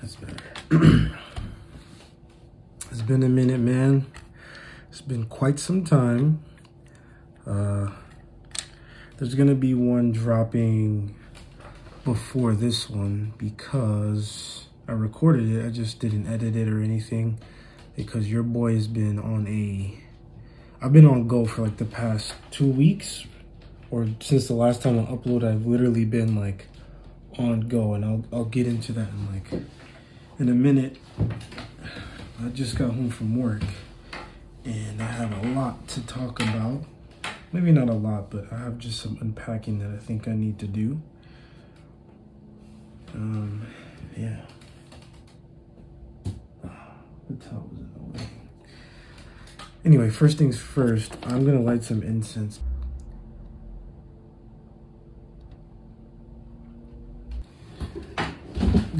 That's better. it's been a minute, man. It's been quite some time. Uh, there's gonna be one dropping before this one because I recorded it. I just didn't edit it or anything because your boy has been on a. I've been on go for like the past two weeks or since the last time I uploaded. I've literally been like on go, and I'll I'll get into that in like in a minute. I just got home from work and I have a lot to talk about. Maybe not a lot, but I have just some unpacking that I think I need to do. Um, yeah. the towel was in the way. Anyway, first things first, I'm gonna light some incense.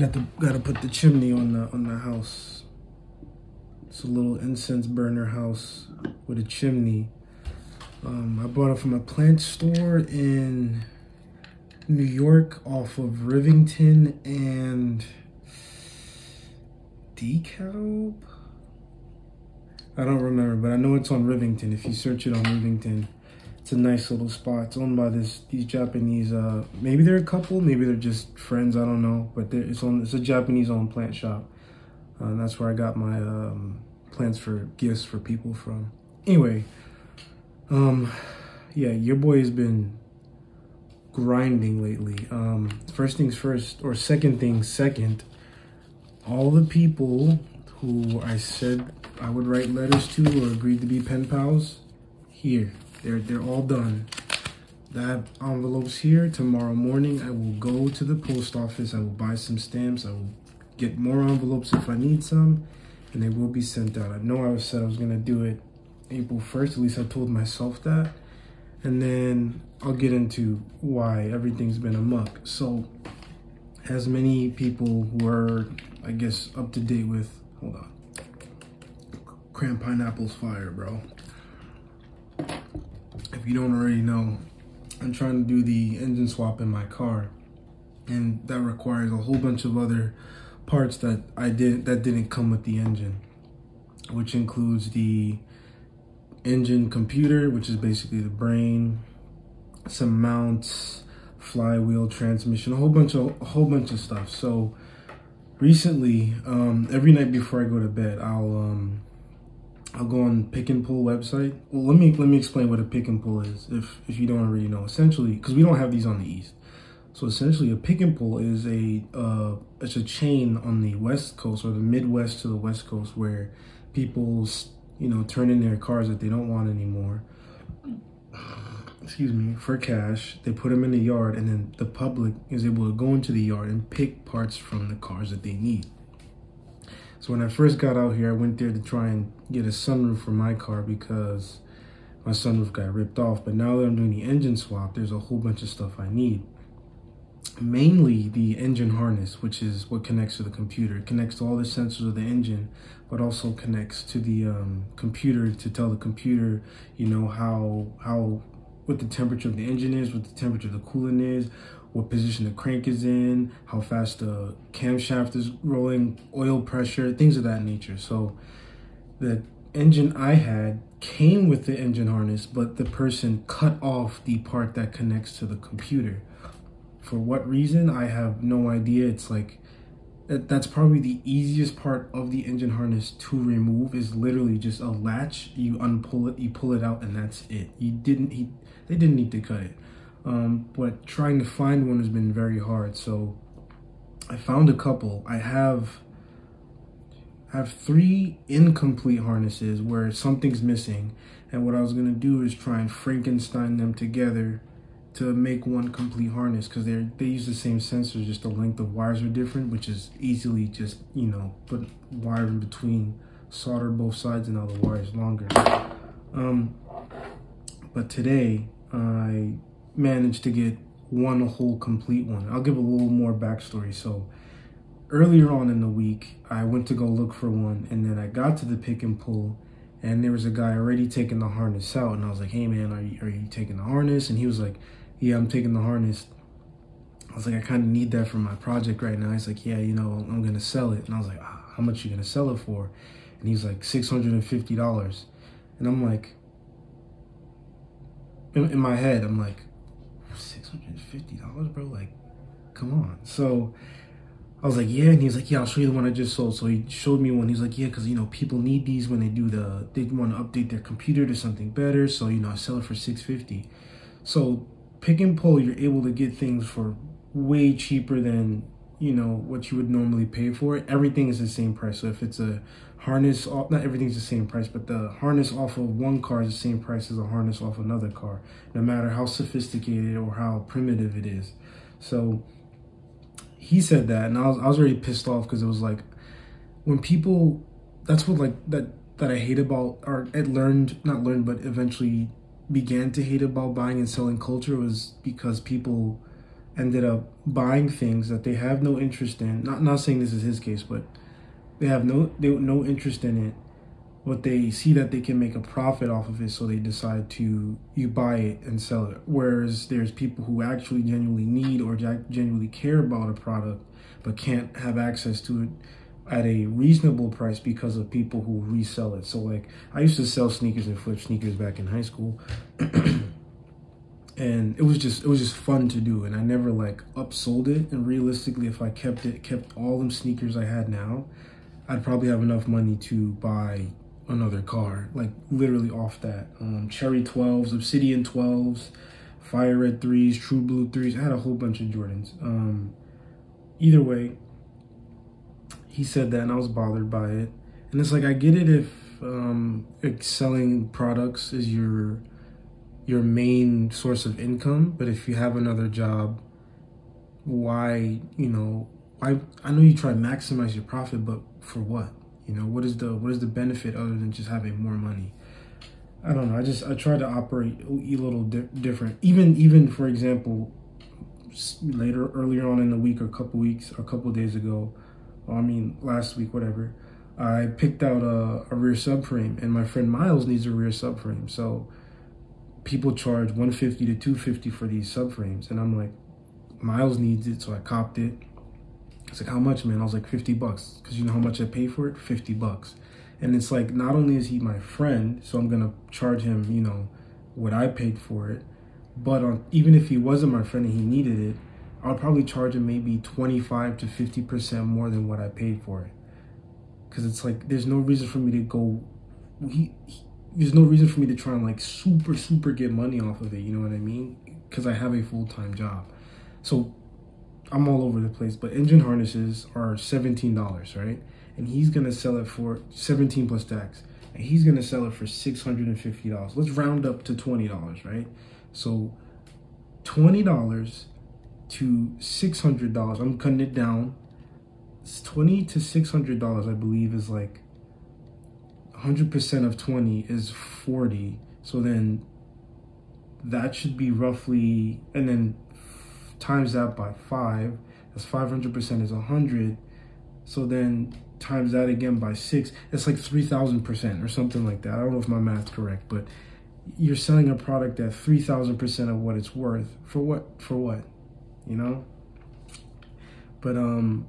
Got to got to put the chimney on the on the house. It's a little incense burner house with a chimney. Um, I bought it from a plant store in New York off of Rivington and DeKalb. I don't remember, but I know it's on Rivington. If you search it on Rivington, it's a nice little spot. It's owned by this these Japanese. Uh, maybe they're a couple, maybe they're just friends. I don't know, but it's on. It's a Japanese-owned plant shop. Uh, and that's where I got my um, plants for gifts for people from. Anyway, um, yeah, your boy has been grinding lately. Um, first things first, or second things second. All the people who I said I would write letters to or agreed to be pen pals, here. They're, they're all done. That envelopes here. Tomorrow morning, I will go to the post office. I will buy some stamps. I will get more envelopes if I need some, and they will be sent out. I know I said I was going to do it April 1st. At least I told myself that. And then I'll get into why everything's been a muck. So, as many people were, I guess, up to date with, hold on, cran pineapple's fire, bro if you don't already know, I'm trying to do the engine swap in my car. And that requires a whole bunch of other parts that I did that didn't come with the engine, which includes the engine computer, which is basically the brain, some mounts, flywheel, transmission, a whole bunch of a whole bunch of stuff. So recently, um, every night before I go to bed, I'll um, I'll go on pick and pull website. Well, let me let me explain what a pick and pull is, if if you don't already know. Essentially, because we don't have these on the east. So essentially, a pick and pull is a uh, it's a chain on the west coast or the Midwest to the west coast where people you know turn in their cars that they don't want anymore. Excuse me for cash. They put them in the yard, and then the public is able to go into the yard and pick parts from the cars that they need. So when I first got out here, I went there to try and get a sunroof for my car because my sunroof got ripped off. But now that I'm doing the engine swap, there's a whole bunch of stuff I need. Mainly the engine harness, which is what connects to the computer. It connects to all the sensors of the engine, but also connects to the um, computer to tell the computer, you know, how how what the temperature of the engine is, what the temperature of the coolant is, what position the crank is in, how fast the camshaft is rolling, oil pressure, things of that nature. So the engine I had came with the engine harness, but the person cut off the part that connects to the computer. For what reason? I have no idea. It's like that's probably the easiest part of the engine harness to remove is literally just a latch. You unpull it, you pull it out, and that's it. You didn't he they didn't need to cut it. Um, but trying to find one has been very hard. So I found a couple. I have have three incomplete harnesses where something's missing. And what I was gonna do is try and Frankenstein them together to make one complete harness because they they use the same sensors, just the length of wires are different, which is easily just you know put wire in between, solder both sides, and now the wire is longer. Um, but today I managed to get one whole complete one. I'll give a little more backstory. So earlier on in the week, I went to go look for one, and then I got to the pick and pull, and there was a guy already taking the harness out, and I was like, "Hey man, are you are you taking the harness?" And he was like, "Yeah, I'm taking the harness." I was like, I kind of need that for my project right now. He's like, yeah, you know, I'm gonna sell it. And I was like, ah, how much you gonna sell it for? And he's like, six hundred and fifty dollars. And I'm like, in, in my head, I'm like, six hundred and fifty dollars, bro. Like, come on. So I was like, yeah, and he's like, yeah, I'll show you the one I just sold. So he showed me one. He's like, yeah, because you know people need these when they do the they want to update their computer to something better. So you know I sell it for six fifty. So pick and pull, you're able to get things for way cheaper than you know what you would normally pay for it. Everything is the same price. So if it's a harness, off. not everything's the same price, but the harness off of one car is the same price as a harness off another car, no matter how sophisticated or how primitive it is. So he said that, and I was I was already pissed off because it was like when people. That's what like that that I hate about or I learned not learned but eventually began to hate about buying and selling culture was because people ended up buying things that they have no interest in. Not not saying this is his case, but they have no they no interest in it. But they see that they can make a profit off of it, so they decide to you buy it and sell it. Whereas there's people who actually genuinely need or genuinely care about a product, but can't have access to it at a reasonable price because of people who resell it. So like I used to sell sneakers and flip sneakers back in high school. and it was just it was just fun to do and i never like upsold it and realistically if i kept it kept all them sneakers i had now i'd probably have enough money to buy another car like literally off that. Um, cherry 12s obsidian 12s fire red 3s true blue 3s i had a whole bunch of jordans. Um, either way he said that and i was bothered by it. And it's like i get it if um, selling products is your your main source of income, but if you have another job, why, you know, I I know you try to maximize your profit, but for what? You know, what is the what is the benefit other than just having more money? I don't know. I just I try to operate a little di- different. Even even for example, later earlier on in the week or a couple weeks or a couple days ago, I mean last week whatever, I picked out a, a rear subframe and my friend Miles needs a rear subframe. So people charge 150 to 250 for these subframes and i'm like miles needs it so i copped it it's like how much man? I was like 50 bucks. Because you know how much i pay for it? 50 bucks. And it's like not only is he my friend so i'm gonna charge him you know what i paid for it but on, even if he wasn't my friend and he needed it i'll probably charge him maybe 25 to 50 percent more than what i paid for it. Because it's like there's no reason for me to go he, he there's no reason for me to try and like super super get money off of it you know what i mean? Because i have a full-time job. So i'm all over the place but engine harnesses are $17 right? And he's gonna sell it for 17 plus tax and he's gonna sell it for $650 let's round up to $20 right? So $20 to $600 i'm cutting it down. It's 20 to $600 i believe is like 100% of 20 is 40. So then that should be roughly, and then times that by five, that's 500% is 100. So then times that again by six, it's like 3,000% or something like that. I don't know if my math's correct, but you're selling a product at 3,000% of what it's worth. For what? For what? You know? But, um,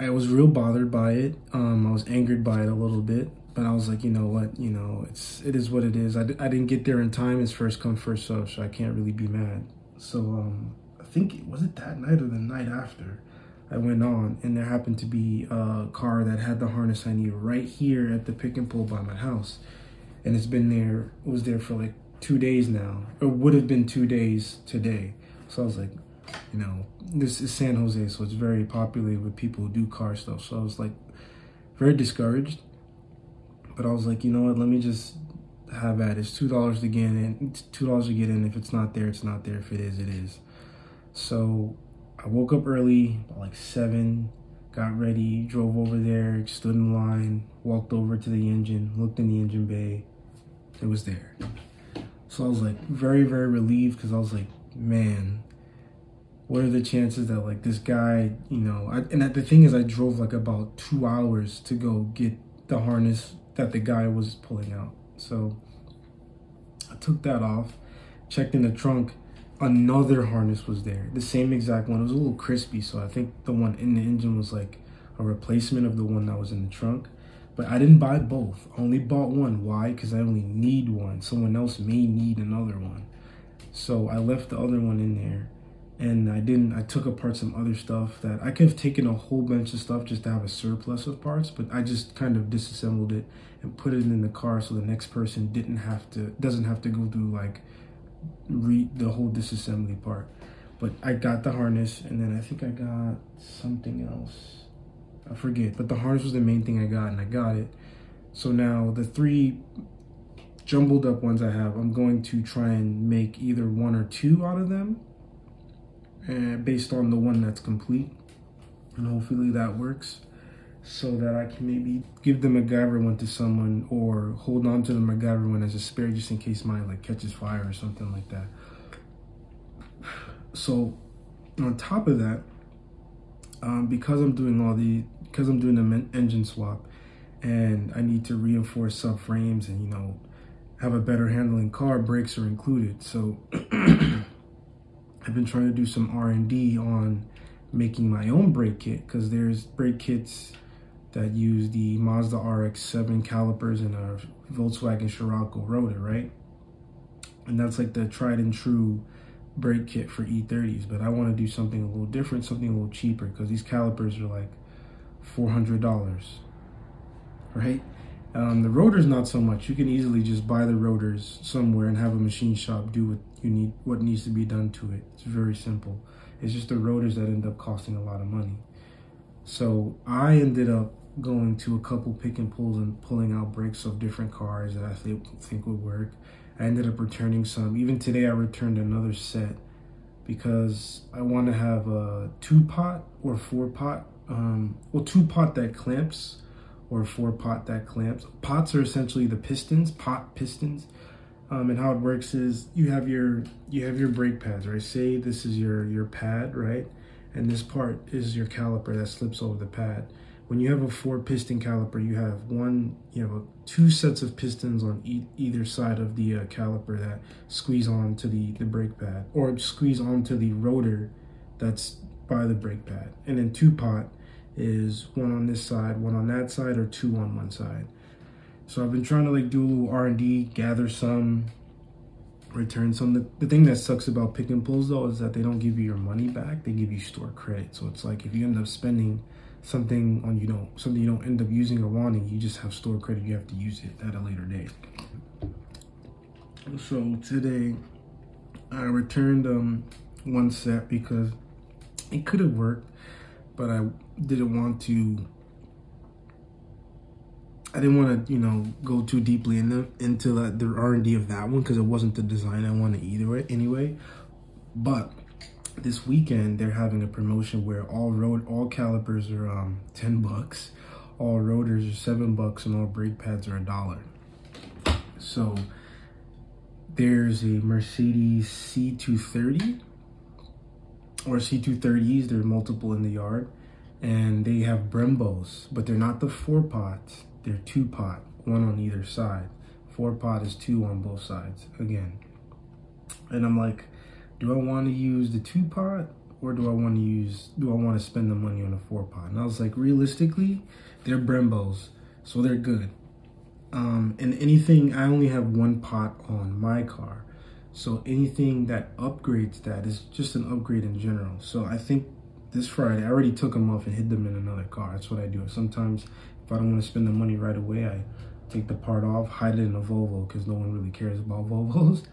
I was real bothered by it. Um, I was angered by it a little bit, but I was like, you know what, you know, it's it is what it is. I, d- I didn't get there in time. It's first come first serve, so I can't really be mad. So um, I think it was it that night or the night after. I went on, and there happened to be a car that had the harness I needed right here at the pick and pull by my house, and it's been there. It was there for like two days now, or would have been two days today. So I was like, you know, this is San Jose, so it's very populated with people who do car stuff. So I was like very discouraged. But I was like, you know what, let me just have at it. It's two dollars to get in. Two dollars to get in. If it's not there, it's not there. If it is, it is. So I woke up early, like seven, got ready, drove over there, stood in line, walked over to the engine, looked in the engine bay. It was there. So I was like very, very relieved because I was like, man, what are the chances that like this guy, you know, I, and the thing is, I drove like about two hours to go get the harness that the guy was pulling out. So I took that off, checked in the trunk, another harness was there, the same exact one. It was a little crispy, so I think the one in the engine was like a replacement of the one that was in the trunk. But I didn't buy both. I only bought one. Why? Because I only need one. Someone else may need another one. So I left the other one in there and I didn't, I took apart some other stuff that I could have taken a whole bunch of stuff just to have a surplus of parts, but I just kind of disassembled it and put it in the car so the next person didn't have to, doesn't have to go through like read the whole disassembly part. But I got the harness and then I think I got something else. I forget, but the harness was the main thing I got and I got it. So now the three jumbled up ones I have, I'm going to try and make either one or two out of them and uh, based on the one that's complete. And hopefully that works so that I can maybe give the MacGyver one to someone or hold on to the MacGyver one as a spare just in case mine like catches fire or something like that. So on top of that, um, because I'm doing all the, because I'm doing the engine swap and I need to reinforce subframes and, you know, have a better handling car, brakes are included. So I've been trying to do some R&D on making my own brake kit because there's brake kits that use the Mazda RX-7 calipers and a Volkswagen Scirocco rotor, right? And that's like the tried and true brake kit for E30s, but I want to do something a little different, something a little cheaper because these calipers are like $400, right? Um, the rotors, not so much. You can easily just buy the rotors somewhere and have a machine shop do what you need, what needs to be done to it. It's very simple. It's just the rotors that end up costing a lot of money. So I ended up going to a couple pick and pulls and pulling out brakes of different cars that I think, think would work. I ended up returning some. Even today I returned another set because I want to have a two pot or four pot, um, well two pot that clamps or four pot that clamps. Pots are essentially the pistons, pot pistons. Um, and how it works is you have your you have your brake pads, right? Say this is your your pad, right? And this part is your caliper that slips over the pad. When you have a four piston caliper, you have one, you have two sets of pistons on e either side of the uh, caliper that squeeze onto the, the brake pad or squeeze onto the rotor that's by the brake pad. And then two pot is one on this side, one on that side, or two on one side. So I've been trying to like do a little R&D, gather some, return some. The, the thing that sucks about pick and pulls though is that they don't give you your money back. They give you store credit. So it's like if you end up spending something on you know something you don't end up using or wanting, you just have store credit. You have to use it at a later date. So today I returned um one set because it could have worked, but I didn't want to I didn't want to, you know, go too deeply in the, into the, the R&D of that one because it wasn't the design I wanted either way, anyway. But this weekend they're having a promotion where all road all calipers are um 10 bucks, all rotors are 7 bucks and all brake pads are a dollar. So there's a Mercedes C230 or C230s, there's multiple in the yard and they have Brembos, but they're not the four pots. They're two pot, one on either side. Four pot is two on both sides again. And I'm like, do I want to use the two pot or do I want to use, do I want to spend the money on a four pot? And I was like, realistically, they're Brembos, so they're good. Um, and anything, I only have one pot on my car. So anything that upgrades that is just an upgrade in general. So I think this Friday, I already took them off and hid them in another car. That's what I do. Sometimes if I don't want to spend the money right away, I take the part off, hide it in a Volvo because no one really cares about Volvos.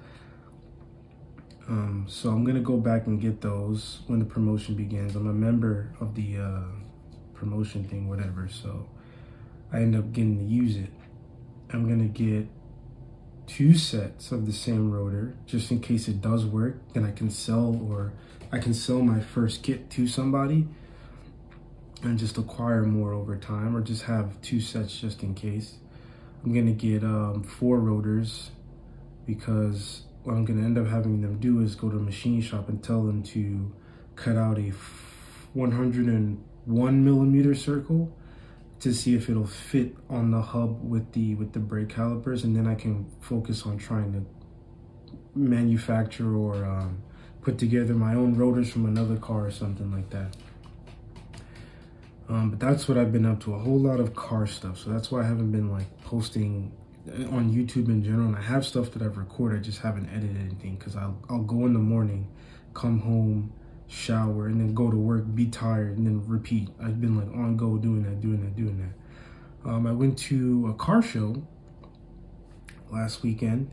Um, so I'm gonna go back and get those when the promotion begins. I'm a member of the uh, promotion thing, whatever. So I end up getting to use it. I'm gonna get two sets of the same rotor just in case it does work. Then I can sell or I can sell my first kit to somebody and just acquire more over time or just have two sets just in case. I'm gonna get um, four rotors because what I'm gonna end up having them do is go to a machine shop and tell them to cut out a 101 millimeter circle to see if it'll fit on the hub with the with the brake calipers and then I can focus on trying to manufacture or um, put together my own rotors from another car or something like that. Um, but that's what I've been up to, a whole lot of car stuff. So that's why I haven't been like posting on YouTube in general. And I have stuff that I've recorded, I just haven't edited anything because I'll, I'll go in the morning, come home, shower, and then go to work, be tired, and then repeat. I've been like on go doing that, doing that, doing that. Um, I went to a car show last weekend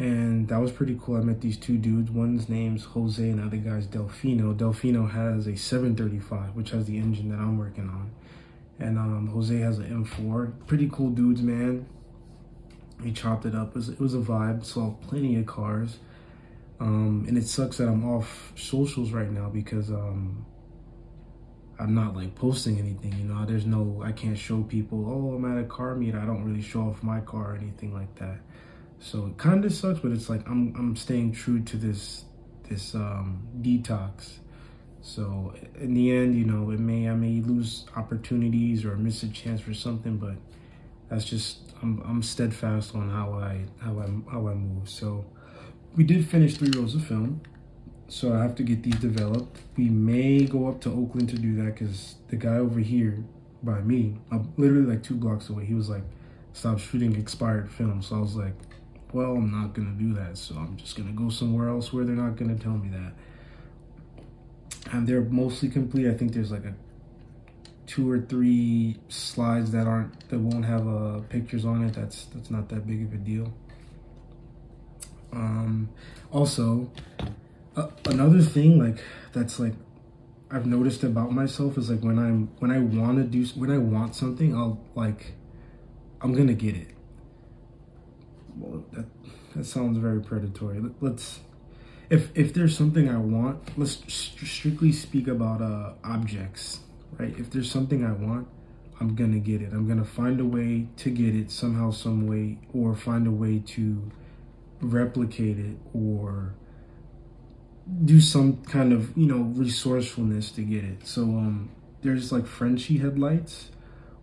and that was pretty cool. I met these two dudes. One's name's Jose, and the other guy's Delfino. Delfino has a 735, which has the engine that I'm working on, and um, Jose has an M4. Pretty cool dudes, man. We chopped it up. It was, it was a vibe. Saw plenty of cars, um, and it sucks that I'm off socials right now because um, I'm not like posting anything. You know, there's no. I can't show people. Oh, I'm at a car meet. I don't really show off my car or anything like that. So it kind of sucks, but it's like I'm I'm staying true to this this um, detox. So in the end, you know, it may I may lose opportunities or miss a chance for something, but that's just I'm I'm steadfast on how I how I how I move. So we did finish three rolls of film, so I have to get these developed. We may go up to Oakland to do that because the guy over here by me, I'm literally like two blocks away, he was like, "Stop shooting expired film." So I was like, well, I'm not gonna do that. So I'm just gonna go somewhere else where they're not gonna tell me that. And they're mostly complete. I think there's like a two or three slides that aren't that won't have uh, pictures on it. That's that's not that big of a deal. Um, also, uh, another thing like that's like I've noticed about myself is like when I'm when I want to do when I want something, I'll like I'm gonna get it well, that that sounds very predatory. Let's if if there's something I want, let's strictly speak about uh objects, right? If there's something I want, I'm gonna get it. I'm gonna find a way to get it somehow, some way, or find a way to replicate it or do some kind of you know resourcefulness to get it. So um, there's like Frenchy headlights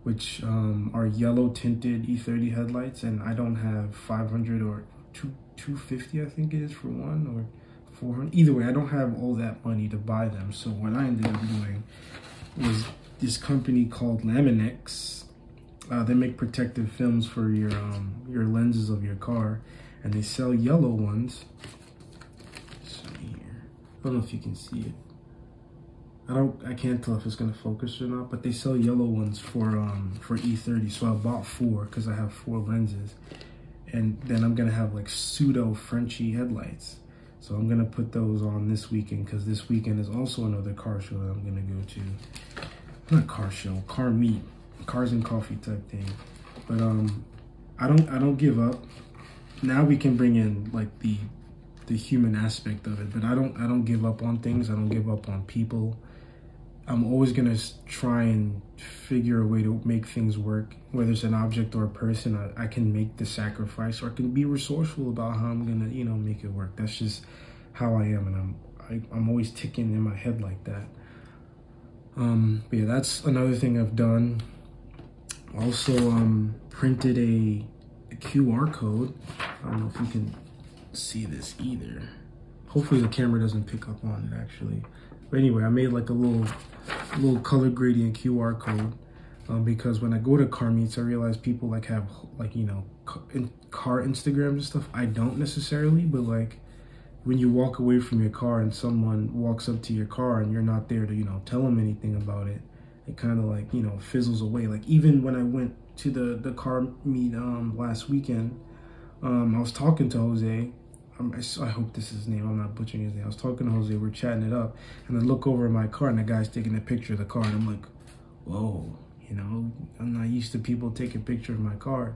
which um, are yellow tinted E30 headlights, and I don't have 500 or 2 250, I think it is for one, or 400. Either way, I don't have all that money to buy them. So what I ended up doing was this company called Lamin-x. Uh, they make protective films for your um, your lenses of your car, and they sell yellow ones. Here. I don't know if you can see it. I don't I can't tell if it's gonna focus or not, but they sell yellow ones for um for E30. So I bought four because I have four lenses. And then I'm gonna have like pseudo Frenchy headlights. So I'm gonna put those on this weekend because this weekend is also another car show that I'm gonna go to. Not car show, car meet, cars and coffee type thing. But um I don't I don't give up. Now we can bring in like the the human aspect of it, but I don't I don't give up on things. I don't give up on people. I'm always gonna try and figure a way to make things work, whether it's an object or a person. I, I can make the sacrifice, or I can be resourceful about how I'm gonna, you know, make it work. That's just how I am, and I'm I, I'm always ticking in my head like that. Um, yeah, that's another thing I've done. Also, um, printed a QR code. I don't know if you can see this either. Hopefully the camera doesn't pick up on it actually. But anyway, I made like a little little color gradient QR code um, because when I go to car meets, I realize people like have like you know car Instagrams and stuff. I don't necessarily, but like when you walk away from your car and someone walks up to your car and you're not there to you know tell them anything about it, it kind of like you know fizzles away. Like even when I went to the the car meet um, last weekend, um, I was talking to Jose I, I hope this is his name. I'm not butchering his name. I was talking to Jose. We're chatting it up, and I look over at my car, and the guy's taking a picture of the car, and I'm like, "Whoa!" You know, I'm not used to people taking pictures of my car.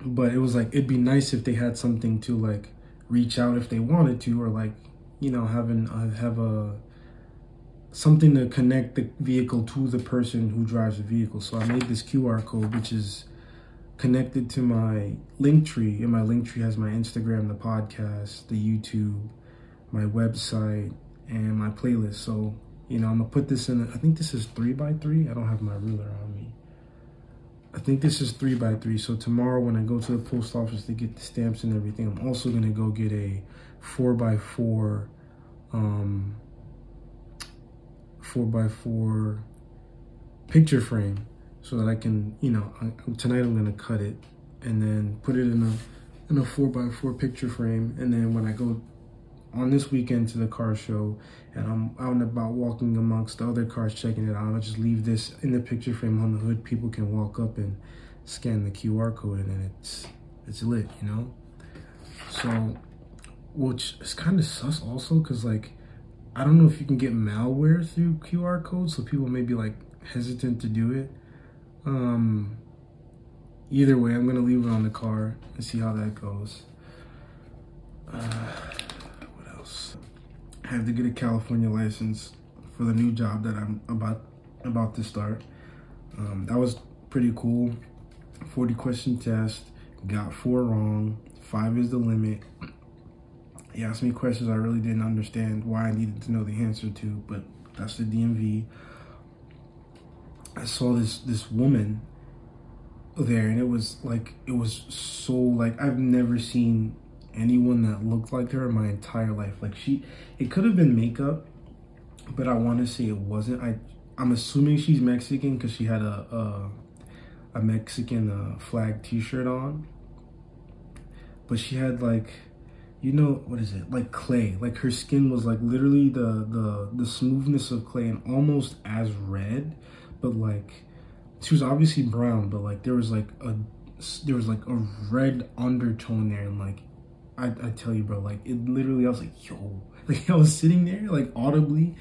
But it was like it'd be nice if they had something to like reach out if they wanted to, or like you know having uh, have a something to connect the vehicle to the person who drives the vehicle. So I made this QR code, which is connected to my Linktree and my Linktree has my instagram the podcast the youtube my website and my playlist. So you know i'm gonna put this in i think this is three by three. I don't have my ruler on me. I think this is three by three. So tomorrow when i go to the post office to get the stamps and everything i'm also gonna go get a four by four um, four by four picture frame so that I can, you know, I, tonight I'm gonna cut it and then put it in a in a four by four picture frame. And then when I go on this weekend to the car show and I'm out and about walking amongst the other cars checking it out, I'll just leave this in the picture frame on the hood. People can walk up and scan the QR code and then it's it's lit, you know? So which is kind of sus also because like I don't know if you can get malware through QR codes, so people may be like hesitant to do it. Um, either way, I'm gonna leave it on the car and see how that goes. Uh, what else? I have to get a California license for the new job that I'm about about to start. Um, that was pretty cool. 40 question test, got four wrong. Five is the limit. He asked me questions I really didn't understand why I needed to know the answer to, but that's the DMV. I saw this this woman there and it was like it was so like I've never seen anyone that looked like her in my entire life. Like she it could have been makeup, but I want to say it wasn't. I I'm assuming she's Mexican because she had a a, a Mexican uh, flag T-shirt on, but she had like you know what is it? Like clay. Like her skin was like literally the the the smoothness of clay and almost as red but like she was obviously brown but like there was like a there was like a red undertone there and like I, I tell you bro like it literally I was like yo. Like I was sitting there like audibly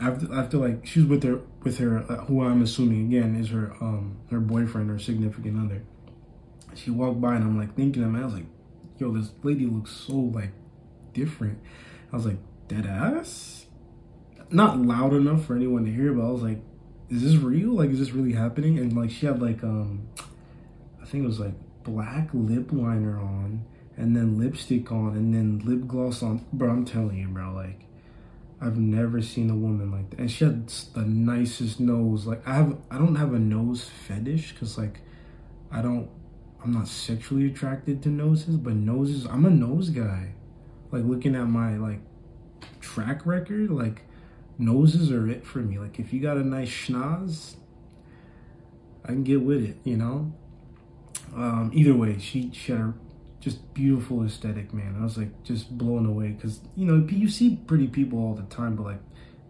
after after like she was with her with her uh, who I'm assuming again is her um her boyfriend or significant other. She walked by and I'm like thinking of I was like yo, this lady looks so like different. I was like, dead ass? Not loud enough for anyone to hear, but I was like, is this real? Like, is this really happening? And like, she had like, um, I think it was like black lip liner on, and then lipstick on, and then lip gloss on. Bro, I'm telling you, bro, like, I've never seen a woman like that. And she had the nicest nose. Like, I have, I don't have a nose fetish, cause like, I don't I'm not sexually attracted to noses, but noses, I'm a nose guy. Like looking at my like track record, like noses are it for me. Like if you got a nice schnoz, I can get with it, you know? Um, either way, she, she had a just beautiful aesthetic, man. I was like just blown away because, you know, you see pretty people all the time, but like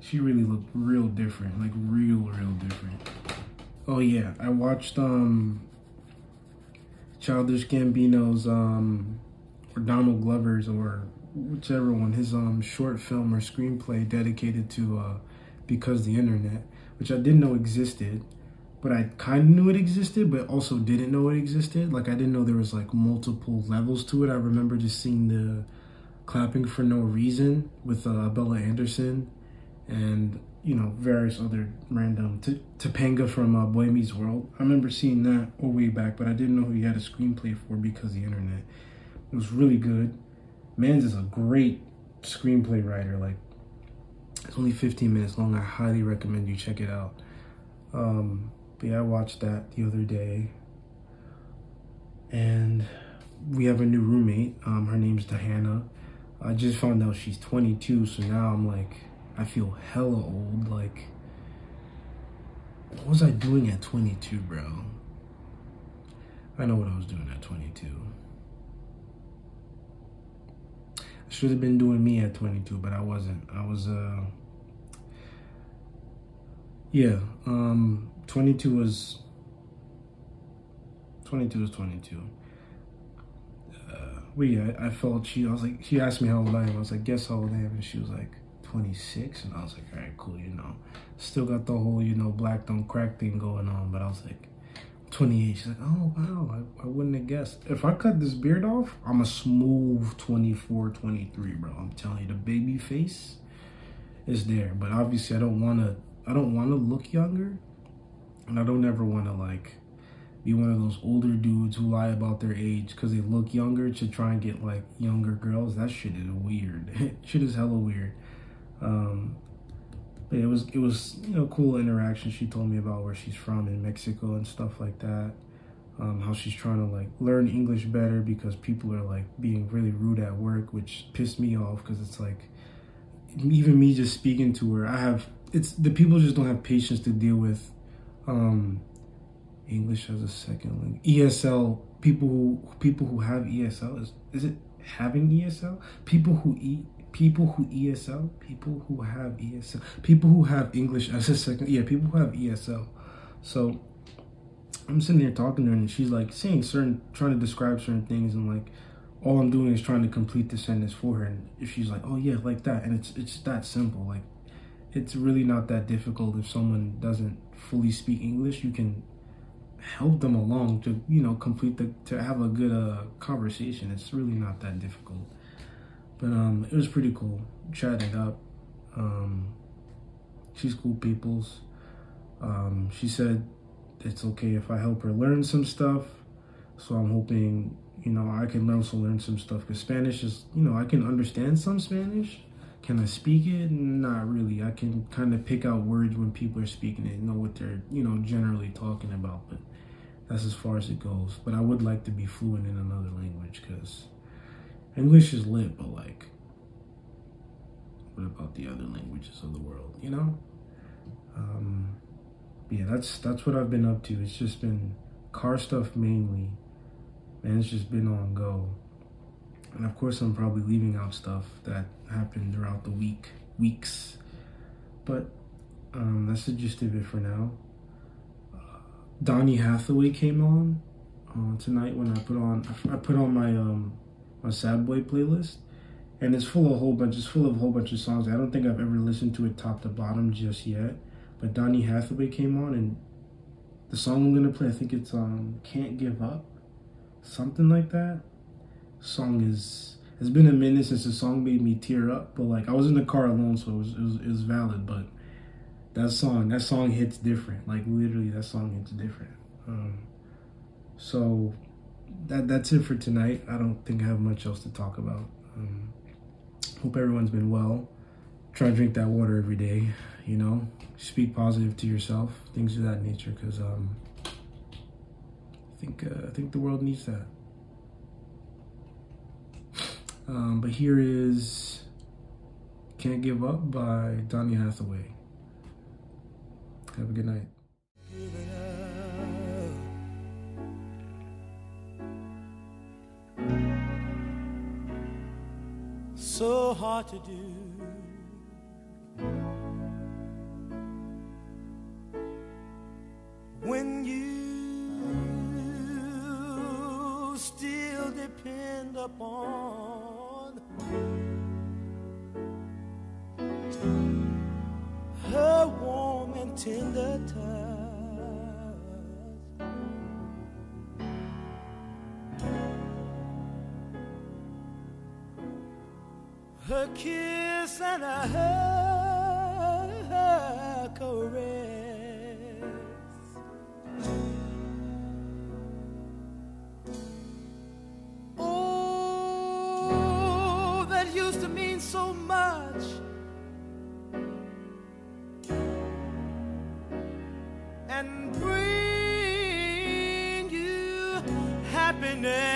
she really looked real different, like real, real different. Oh yeah, I watched um Childish Gambino's um, or Donald Glover's or whichever one his um short film or screenplay dedicated to uh, because the internet, which I didn't know existed, but I kind of knew it existed, but also didn't know it existed. Like I didn't know there was like multiple levels to it. I remember just seeing the clapping for no reason with uh, Bella Anderson and you know, various other random T- Topanga from uh, Boy Meets World. I remember seeing that a way back, but I didn't know who he had a screenplay for because the internet. It was really good. Mans is a great screenplay writer. Like, it's only 15 minutes long. I highly recommend you check it out. Um, but yeah, I watched that the other day. And we have a new roommate. Um, her name's Diana. I just found out she's 22, so now I'm like, I feel hella old. Like, what was I doing at 22, bro? I know what I was doing at 22. I should have been doing me at 22, but I wasn't. I was, uh, yeah, um, 22 was, 22 was 22. Uh, yeah, I, I felt she, I was like, she asked me how old I am. I was like, guess how old I am? And she was like, 26 and I was like, all right, cool, you know. Still got the whole, you know, black don't crack thing going on, but I was like, 28. She's like, oh, wow, I, I wouldn't have guessed. If I cut this beard off, I'm a smooth 24, 23, bro. I'm telling you, the baby face is there. But obviously, I don't want to, I don't want to look younger. And I don't ever want to, like, be one of those older dudes who lie about their age because they look younger to try and get, like, younger girls. That shit is weird. shit is hella weird. Um, but it was it was you know cool interaction. She told me about where she's from in Mexico and stuff like that. Um, how she's trying to like learn English better because people are like being really rude at work, which pissed me off because it's like even me just speaking to her, I have it's the people just don't have patience to deal with um, English as a second language. ESL people who people who have ESL is is it having ESL? People who eat people who ESL, people who have ESL, people who have English as a second yeah, people who have ESL. So I'm sitting there talking to her and she's like saying certain trying to describe certain things and like all I'm doing is trying to complete the sentence for her. And if she's like, oh yeah, like that, and it's it's that simple. Like it's really not that difficult if someone doesn't fully speak English. You can help them along to you know complete the to have a good uh, conversation. It's really not that difficult. But um, it was pretty cool chatting up. Um, she's cool peoples. Um, she said it's okay if I help her learn some stuff. So I'm hoping you know, I can also learn some stuff because Spanish is, you know, I can understand some Spanish. Can I speak it? Not really. I can kind of pick out words when people are speaking it, know what they're, you know, generally talking about, but that's as far as it goes. But I would like to be fluent in another language because English is lit, but like, what about the other languages of the world, you know? Um, yeah, that's that's what I've been up to. It's just been car stuff mainly and it's just been on go. And of course, I'm probably leaving out stuff that happened throughout the week, weeks. But um, that's the gist of it for now. Uh, Donny Hathaway came on uh, tonight when I put on I put on my um my Sad Boy playlist, and it's full of a whole bunch. It's full of a whole bunch of songs. I don't think I've ever listened to it top to bottom just yet. But Donny Hathaway came on, and the song I'm gonna play, I think it's um "Can't Give Up." something like that. Song is it's been a minute since the song made me tear up, but like I was in the car alone, so it was it was, it was valid. But that song that song hits different. Like literally, that song hits different. Um, so that that's it for tonight. I don't think I have much else to talk about. Um, hope everyone's been well. Try to drink that water every day. You know, speak positive to yourself, things of that nature. Because um, I think uh, I think the world needs that. Um, but here is "Can't Give Up" by Donny Hathaway. Have a good night. So hard to do. When you still depend upon her warm and tender touch. Her kiss and her caress. Oh, and bring you happiness.